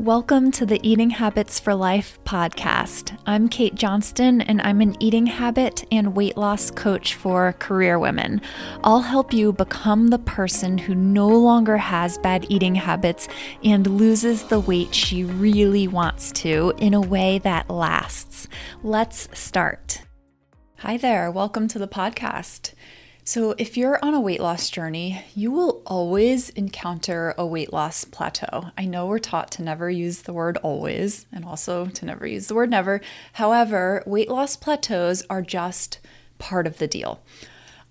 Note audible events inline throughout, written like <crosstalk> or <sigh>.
Welcome to the Eating Habits for Life podcast. I'm Kate Johnston, and I'm an eating habit and weight loss coach for career women. I'll help you become the person who no longer has bad eating habits and loses the weight she really wants to in a way that lasts. Let's start. Hi there, welcome to the podcast. So, if you're on a weight loss journey, you will always encounter a weight loss plateau. I know we're taught to never use the word always and also to never use the word never. However, weight loss plateaus are just part of the deal.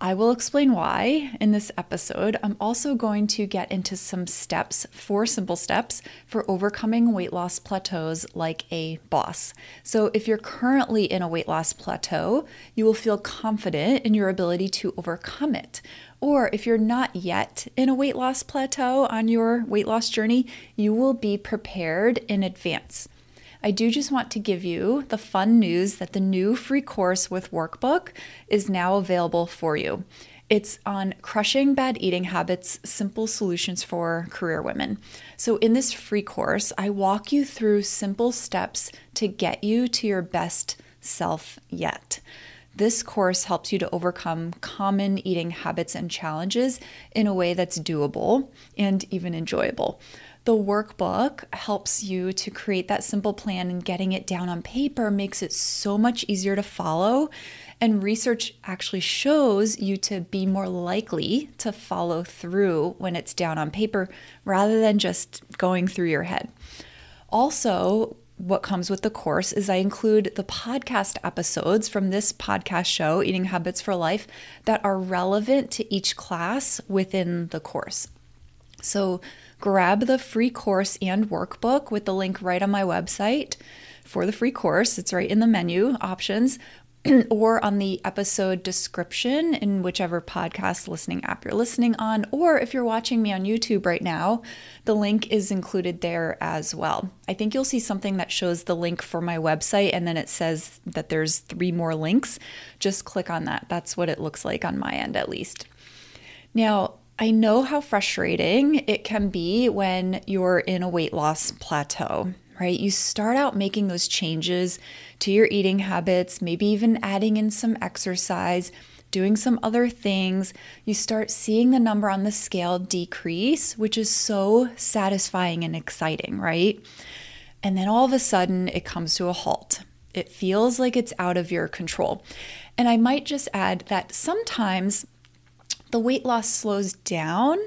I will explain why in this episode. I'm also going to get into some steps, four simple steps for overcoming weight loss plateaus like a boss. So, if you're currently in a weight loss plateau, you will feel confident in your ability to overcome it. Or if you're not yet in a weight loss plateau on your weight loss journey, you will be prepared in advance. I do just want to give you the fun news that the new free course with workbook is now available for you. It's on crushing bad eating habits, simple solutions for career women. So, in this free course, I walk you through simple steps to get you to your best self yet. This course helps you to overcome common eating habits and challenges in a way that's doable and even enjoyable. The workbook helps you to create that simple plan and getting it down on paper makes it so much easier to follow. And research actually shows you to be more likely to follow through when it's down on paper rather than just going through your head. Also, what comes with the course is I include the podcast episodes from this podcast show, Eating Habits for Life, that are relevant to each class within the course. So, grab the free course and workbook with the link right on my website for the free course. It's right in the menu options <clears throat> or on the episode description in whichever podcast listening app you're listening on. Or if you're watching me on YouTube right now, the link is included there as well. I think you'll see something that shows the link for my website and then it says that there's three more links. Just click on that. That's what it looks like on my end, at least. Now, I know how frustrating it can be when you're in a weight loss plateau, right? You start out making those changes to your eating habits, maybe even adding in some exercise, doing some other things. You start seeing the number on the scale decrease, which is so satisfying and exciting, right? And then all of a sudden it comes to a halt. It feels like it's out of your control. And I might just add that sometimes the weight loss slows down,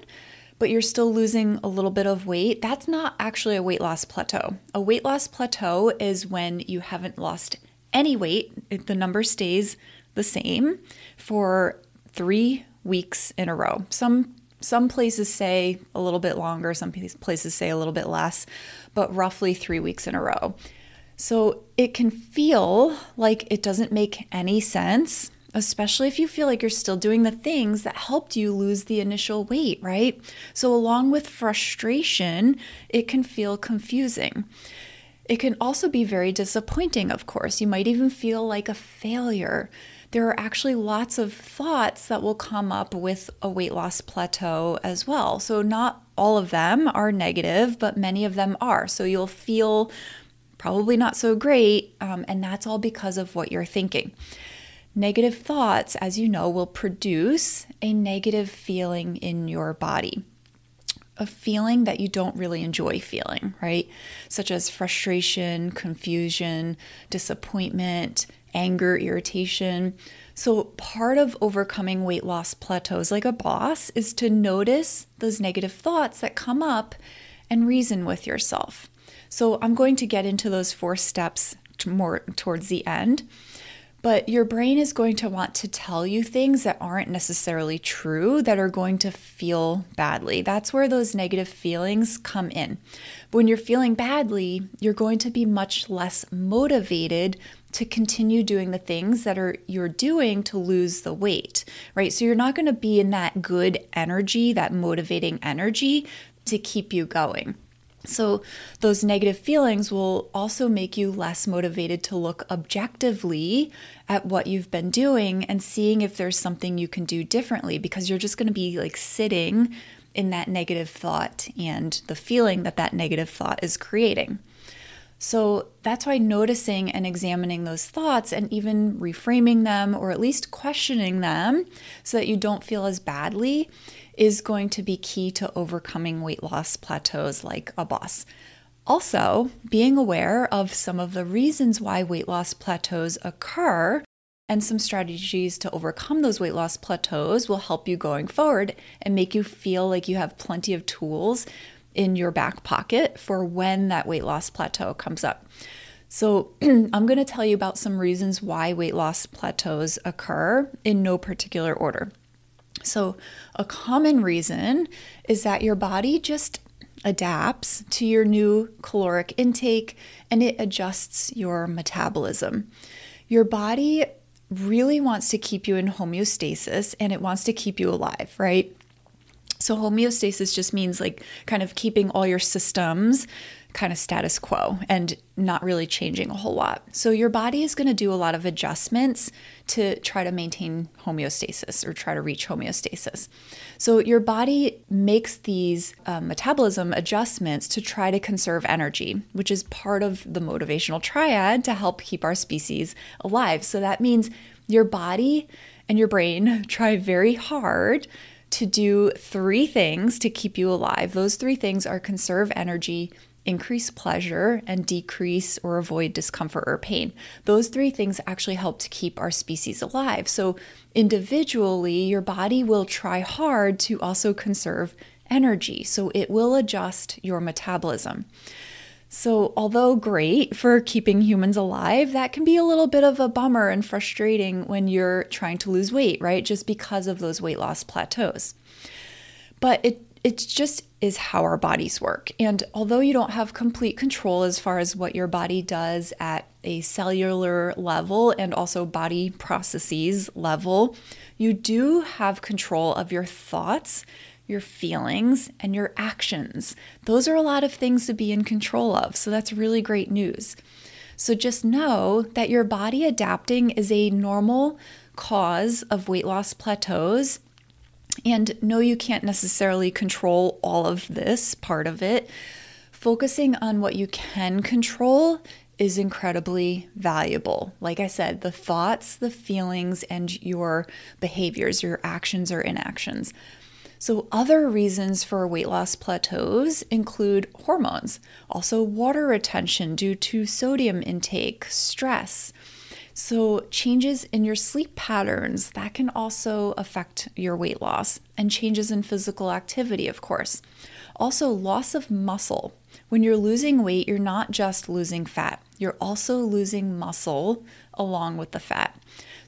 but you're still losing a little bit of weight, that's not actually a weight loss plateau. A weight loss plateau is when you haven't lost any weight, the number stays the same for three weeks in a row. Some some places say a little bit longer, some places say a little bit less, but roughly three weeks in a row. So it can feel like it doesn't make any sense especially if you feel like you're still doing the things that helped you lose the initial weight, right? So, along with frustration, it can feel confusing. It can also be very disappointing, of course. You might even feel like a failure. There are actually lots of thoughts that will come up with a weight loss plateau as well. So, not all of them are negative, but many of them are. So, you'll feel probably not so great, um, and that's all because of what you're thinking. Negative thoughts, as you know, will produce a negative feeling in your body. A feeling that you don't really enjoy feeling, right? Such as frustration, confusion, disappointment, anger, irritation. So, part of overcoming weight loss plateaus like a boss is to notice those negative thoughts that come up and reason with yourself. So, I'm going to get into those four steps more towards the end. But your brain is going to want to tell you things that aren't necessarily true, that are going to feel badly. That's where those negative feelings come in. But when you're feeling badly, you're going to be much less motivated to continue doing the things that are you're doing to lose the weight, right? So you're not going to be in that good energy, that motivating energy to keep you going. So, those negative feelings will also make you less motivated to look objectively at what you've been doing and seeing if there's something you can do differently because you're just going to be like sitting in that negative thought and the feeling that that negative thought is creating. So that's why noticing and examining those thoughts and even reframing them or at least questioning them so that you don't feel as badly is going to be key to overcoming weight loss plateaus like a boss. Also, being aware of some of the reasons why weight loss plateaus occur and some strategies to overcome those weight loss plateaus will help you going forward and make you feel like you have plenty of tools in your back pocket for when that weight loss plateau comes up. So, <clears throat> I'm going to tell you about some reasons why weight loss plateaus occur in no particular order. So, a common reason is that your body just adapts to your new caloric intake and it adjusts your metabolism. Your body really wants to keep you in homeostasis and it wants to keep you alive, right? So, homeostasis just means like kind of keeping all your systems kind of status quo and not really changing a whole lot. So, your body is going to do a lot of adjustments to try to maintain homeostasis or try to reach homeostasis. So, your body makes these uh, metabolism adjustments to try to conserve energy, which is part of the motivational triad to help keep our species alive. So, that means your body and your brain <laughs> try very hard to do three things to keep you alive. Those three things are conserve energy, increase pleasure, and decrease or avoid discomfort or pain. Those three things actually help to keep our species alive. So, individually, your body will try hard to also conserve energy. So, it will adjust your metabolism. So, although great for keeping humans alive, that can be a little bit of a bummer and frustrating when you're trying to lose weight, right? Just because of those weight loss plateaus. But it it just is how our bodies work. And although you don't have complete control as far as what your body does at a cellular level and also body processes level, you do have control of your thoughts your feelings, and your actions. Those are a lot of things to be in control of. So that's really great news. So just know that your body adapting is a normal cause of weight loss plateaus. And no, you can't necessarily control all of this part of it. Focusing on what you can control is incredibly valuable. Like I said, the thoughts, the feelings, and your behaviors, your actions or inactions. So, other reasons for weight loss plateaus include hormones, also water retention due to sodium intake, stress. So, changes in your sleep patterns that can also affect your weight loss, and changes in physical activity, of course. Also, loss of muscle. When you're losing weight, you're not just losing fat, you're also losing muscle along with the fat.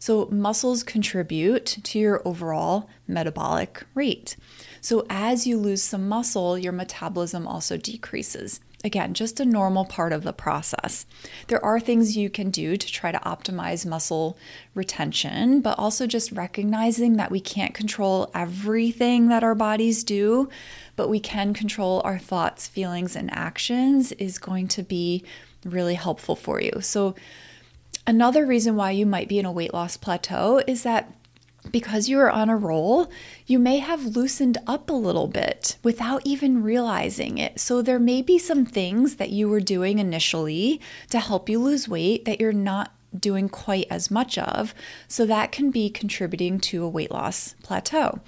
So, muscles contribute to your overall metabolic rate. So, as you lose some muscle, your metabolism also decreases. Again, just a normal part of the process. There are things you can do to try to optimize muscle retention, but also just recognizing that we can't control everything that our bodies do, but we can control our thoughts, feelings, and actions is going to be really helpful for you. So, Another reason why you might be in a weight loss plateau is that because you are on a roll, you may have loosened up a little bit without even realizing it. So, there may be some things that you were doing initially to help you lose weight that you're not doing quite as much of. So, that can be contributing to a weight loss plateau.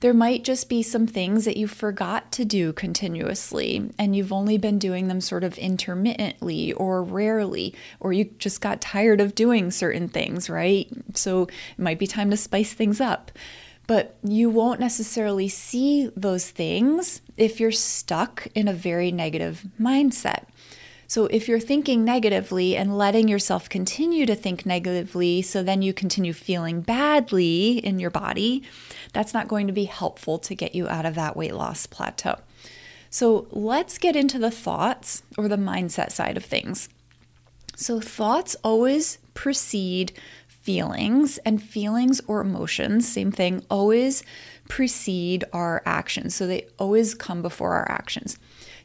There might just be some things that you forgot to do continuously and you've only been doing them sort of intermittently or rarely, or you just got tired of doing certain things, right? So it might be time to spice things up. But you won't necessarily see those things if you're stuck in a very negative mindset. So if you're thinking negatively and letting yourself continue to think negatively, so then you continue feeling badly in your body, that's not going to be helpful to get you out of that weight loss plateau. So let's get into the thoughts or the mindset side of things. So thoughts always precede feelings, and feelings or emotions, same thing, always precede our actions. So they always come before our actions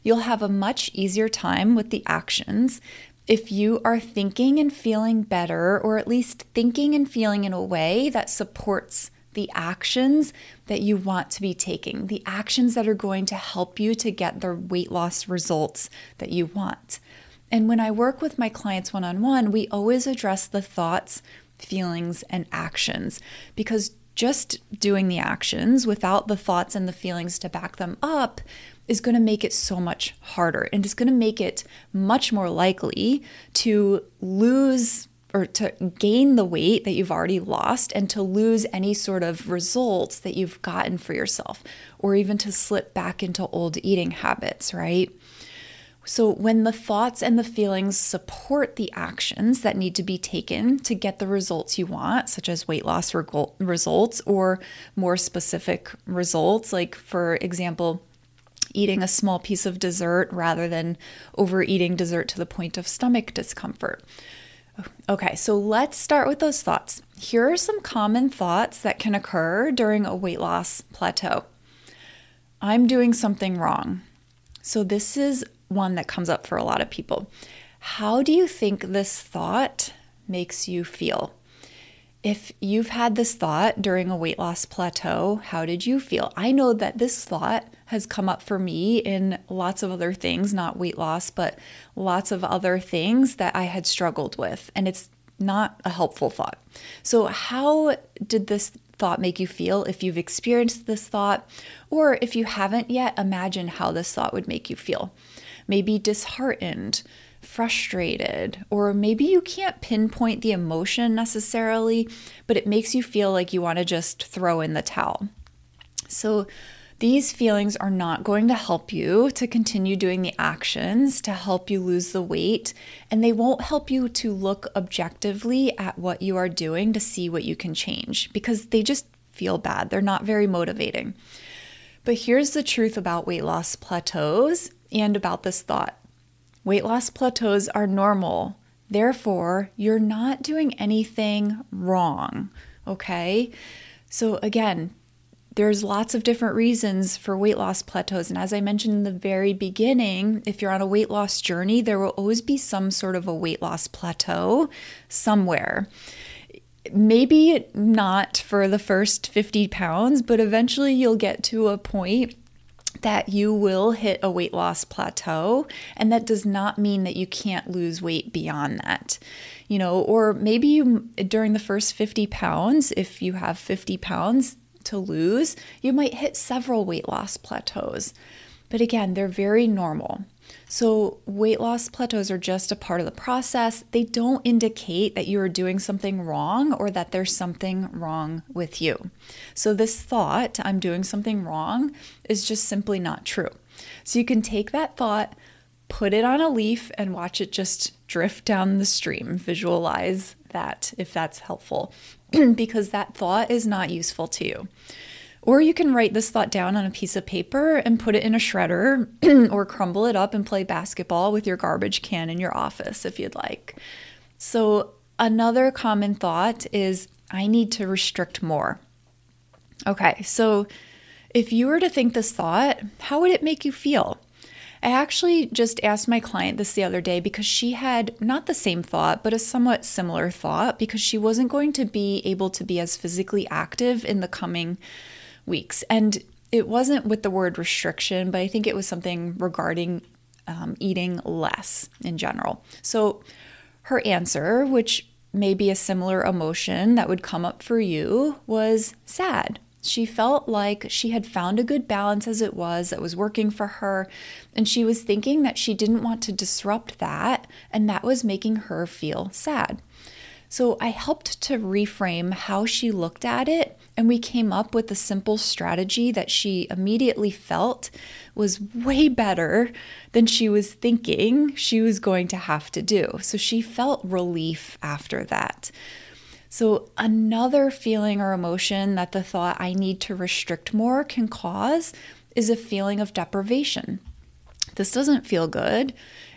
you'll have a much easier time with the actions if you are thinking and feeling better, or at least thinking and feeling in a way that supports the actions that you want to be taking, the actions that are going to help you to get the weight loss results that you want. And when I work with my clients one on one, we always address the thoughts, feelings, and actions because just doing the actions without the thoughts and the feelings to back them up is going to make it so much harder and it's going to make it much more likely to lose or to gain the weight that you've already lost and to lose any sort of results that you've gotten for yourself or even to slip back into old eating habits, right? So, when the thoughts and the feelings support the actions that need to be taken to get the results you want, such as weight loss results or more specific results, like, for example, eating a small piece of dessert rather than overeating dessert to the point of stomach discomfort. Okay, so let's start with those thoughts. Here are some common thoughts that can occur during a weight loss plateau. I'm doing something wrong. So, this is one that comes up for a lot of people. How do you think this thought makes you feel? If you've had this thought during a weight loss plateau, how did you feel? I know that this thought has come up for me in lots of other things, not weight loss, but lots of other things that I had struggled with. And it's not a helpful thought. So, how did this thought make you feel if you've experienced this thought? Or if you haven't yet, imagine how this thought would make you feel maybe disheartened, frustrated, or maybe you can't pinpoint the emotion necessarily, but it makes you feel like you want to just throw in the towel. So, these feelings are not going to help you to continue doing the actions to help you lose the weight, and they won't help you to look objectively at what you are doing to see what you can change because they just feel bad. They're not very motivating. But here's the truth about weight loss plateaus and about this thought weight loss plateaus are normal. Therefore, you're not doing anything wrong. Okay. So, again, there's lots of different reasons for weight loss plateaus. And as I mentioned in the very beginning, if you're on a weight loss journey, there will always be some sort of a weight loss plateau somewhere. Maybe not for the first 50 pounds, but eventually you'll get to a point that you will hit a weight loss plateau. And that does not mean that you can't lose weight beyond that. You know, or maybe you, during the first 50 pounds, if you have 50 pounds to lose, you might hit several weight loss plateaus. But again, they're very normal. So, weight loss plateaus are just a part of the process. They don't indicate that you are doing something wrong or that there's something wrong with you. So, this thought, I'm doing something wrong, is just simply not true. So, you can take that thought, put it on a leaf, and watch it just drift down the stream. Visualize that if that's helpful, <clears throat> because that thought is not useful to you. Or you can write this thought down on a piece of paper and put it in a shredder <clears throat> or crumble it up and play basketball with your garbage can in your office if you'd like. So, another common thought is I need to restrict more. Okay, so if you were to think this thought, how would it make you feel? I actually just asked my client this the other day because she had not the same thought, but a somewhat similar thought because she wasn't going to be able to be as physically active in the coming weeks. And it wasn't with the word restriction, but I think it was something regarding um, eating less in general. So her answer, which may be a similar emotion that would come up for you, was sad. She felt like she had found a good balance as it was, that was working for her, and she was thinking that she didn't want to disrupt that, and that was making her feel sad. So I helped to reframe how she looked at it, and we came up with a simple strategy that she immediately felt was way better than she was thinking she was going to have to do. So she felt relief after that. So, another feeling or emotion that the thought I need to restrict more can cause is a feeling of deprivation. This doesn't feel good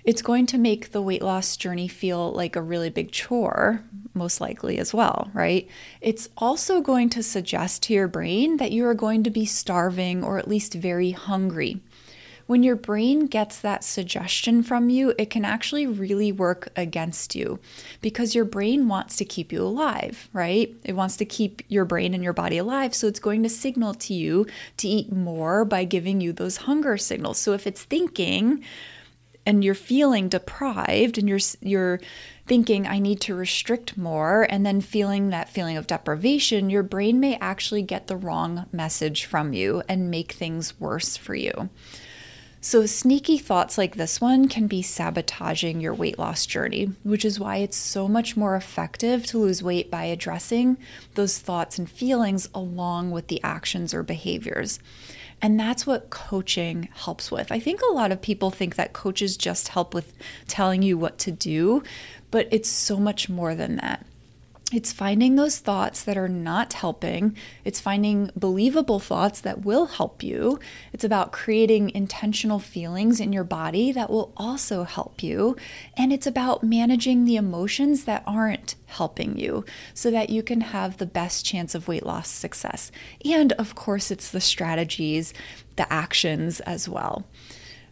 it's going to make the weight loss journey feel like a really big chore, most likely as well, right? It's also going to suggest to your brain that you are going to be starving or at least very hungry, when your brain gets that suggestion from you, it can actually really work against you because your brain wants to keep you alive, right? It wants to keep your brain and your body alive. So it's going to signal to you to eat more by giving you those hunger signals. So if it's thinking, and you're feeling deprived and you're you're thinking I need to restrict more and then feeling that feeling of deprivation, your brain may actually get the wrong message from you and make things worse for you. So, sneaky thoughts like this one can be sabotaging your weight loss journey, which is why it's so much more effective to lose weight by addressing those thoughts and feelings along with the actions or behaviors. And that's what coaching helps with. I think a lot of people think that coaches just help with telling you what to do, but it's so much more than that. It's finding those thoughts that are not helping. It's finding believable thoughts that will help you. It's about creating intentional feelings in your body that will also help you. And it's about managing the emotions that aren't helping you so that you can have the best chance of weight loss success. And of course, it's the strategies, the actions as well.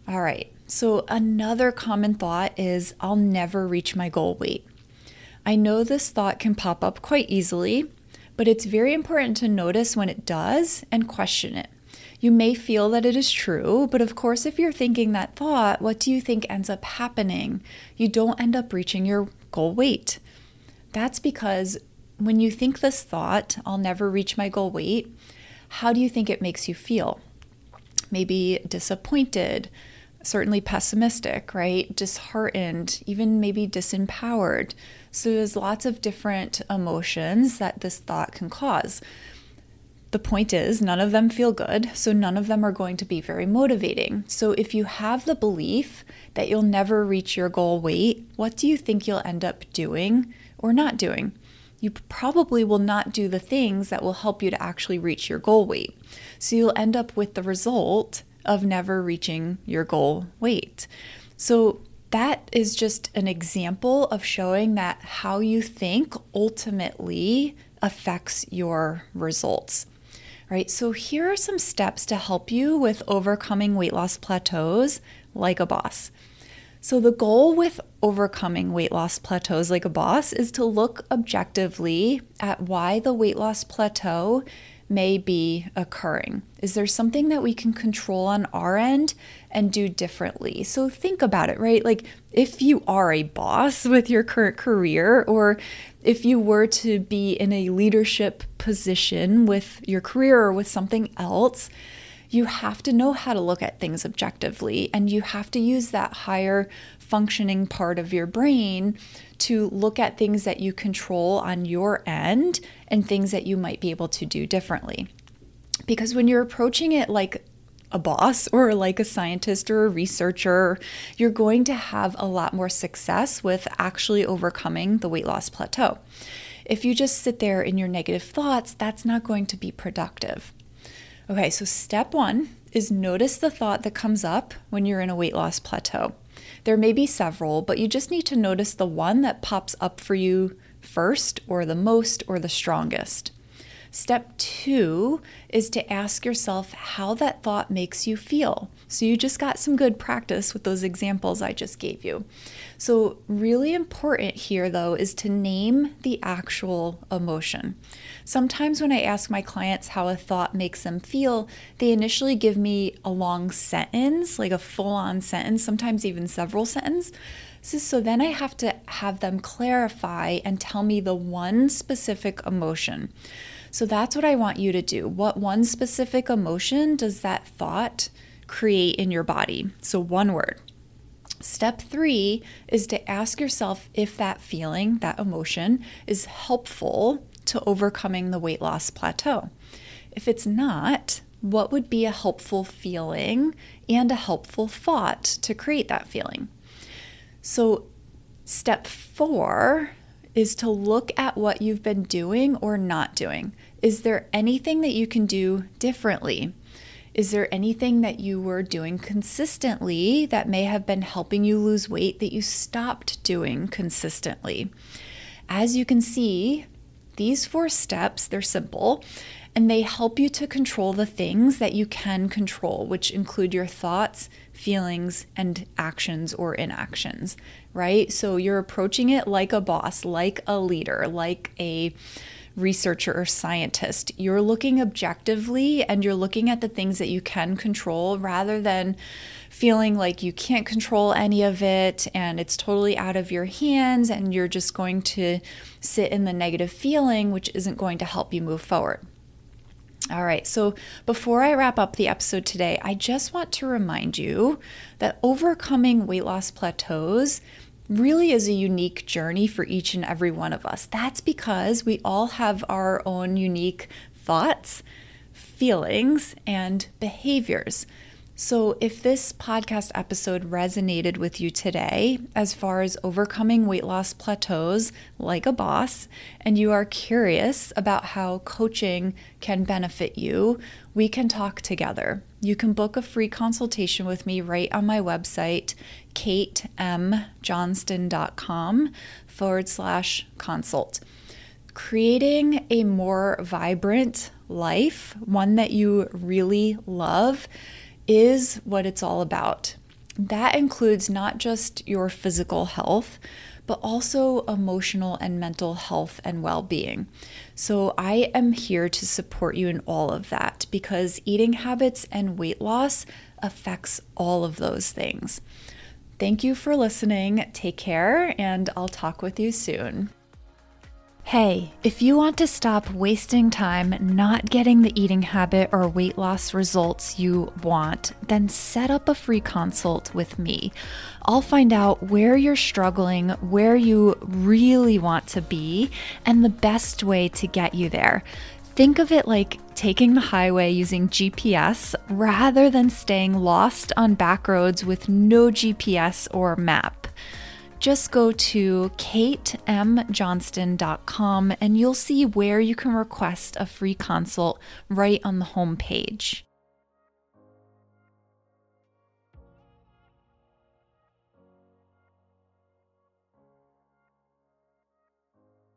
All right. So, another common thought is I'll never reach my goal weight. I know this thought can pop up quite easily, but it's very important to notice when it does and question it. You may feel that it is true, but of course, if you're thinking that thought, what do you think ends up happening? You don't end up reaching your goal weight. That's because when you think this thought, I'll never reach my goal weight, how do you think it makes you feel? Maybe disappointed, certainly pessimistic, right? Disheartened, even maybe disempowered. So there's lots of different emotions that this thought can cause. The point is, none of them feel good, so none of them are going to be very motivating. So, if you have the belief that you'll never reach your goal weight, what do you think you'll end up doing or not doing? You probably will not do the things that will help you to actually reach your goal weight. So, you'll end up with the result of never reaching your goal weight. So, that is just an example of showing that how you think ultimately affects your results. Right, so here are some steps to help you with overcoming weight loss plateaus like a boss. So, the goal with overcoming weight loss plateaus like a boss is to look objectively at why the weight loss plateau may be occurring? Is there something that we can control on our end and do differently? So think about it, right? Like if you are a boss <laughs> with your current career, or if you were to be in a leadership position with your career or with something else, you have to know how to look at things objectively and you have to use that higher functioning part of your brain to look at things that you control on your end and things that you might be able to do differently. Because when you're approaching it like a boss <laughs> or like a scientist or a researcher, you're going to have a lot more success with actually overcoming the weight loss plateau. If you just sit there in your negative thoughts, that's not going to be productive. Okay, so step one is notice the thought that comes up when you're in a weight loss plateau. There may be several, but you just need to notice the one that pops up for you first, or the most, or the strongest. Step two is to ask yourself how that thought makes you feel. So, you just got some good practice with those examples I just gave you. So, really important here, though, is to name the actual emotion. Sometimes when I ask my clients how a thought makes them feel, they initially give me a long sentence, like a full on sentence, sometimes even several sentences. So then I have to have them clarify and tell me the one specific emotion. So that's what I want you to do. What one specific emotion does that thought create in your body? So, one word. Step three is to ask yourself if that feeling, that emotion, is helpful to overcoming the weight loss plateau. If it's not, what would be a helpful feeling and a helpful thought to create that feeling? So, step four is to look at what you've been doing or not doing. Is there anything that you can do differently? Is there anything that you were doing consistently that may have been helping you lose weight that you stopped doing consistently? As you can see, these four steps, they're simple and they help you to control the things that you can control, which include your thoughts, feelings, and actions or inactions, right? So you're approaching it like a boss, like a leader, like a researcher or scientist. You're looking objectively and you're looking at the things that you can control rather than feeling like you can't control any of it and it's totally out of your hands and you're just going to sit in the negative feeling, which isn't going to help you move forward. All right, so before I wrap up the episode today, I just want to remind you that overcoming weight loss plateaus really is a unique journey for each and every one of us. That's because we all have our own unique thoughts, feelings, and behaviors. So, if this podcast episode resonated with you today, as far as overcoming weight loss plateaus like a boss, and you are curious about how coaching can benefit you, we can talk together. You can book a free consultation with me right on my website, katemjohnston.com forward slash consult. Creating a more vibrant life, one that you really love is what it's all about. That includes not just your physical health, but also emotional and mental health and well being. So, I am here to support you in all of that because eating habits and weight loss affects all of those things. Thank you for listening. Take care, and I'll talk with you soon. Hey, if you want to stop wasting time not getting the eating habit or weight loss results you want, then set up a free consult with me. I'll find out where you're struggling, where you really want to be, and the best way to get you there. Think of it like taking the highway using GPS rather than staying lost on back roads with no GPS or map just go to katemjohnston.com and you'll see where you can request a free consult right on the home page.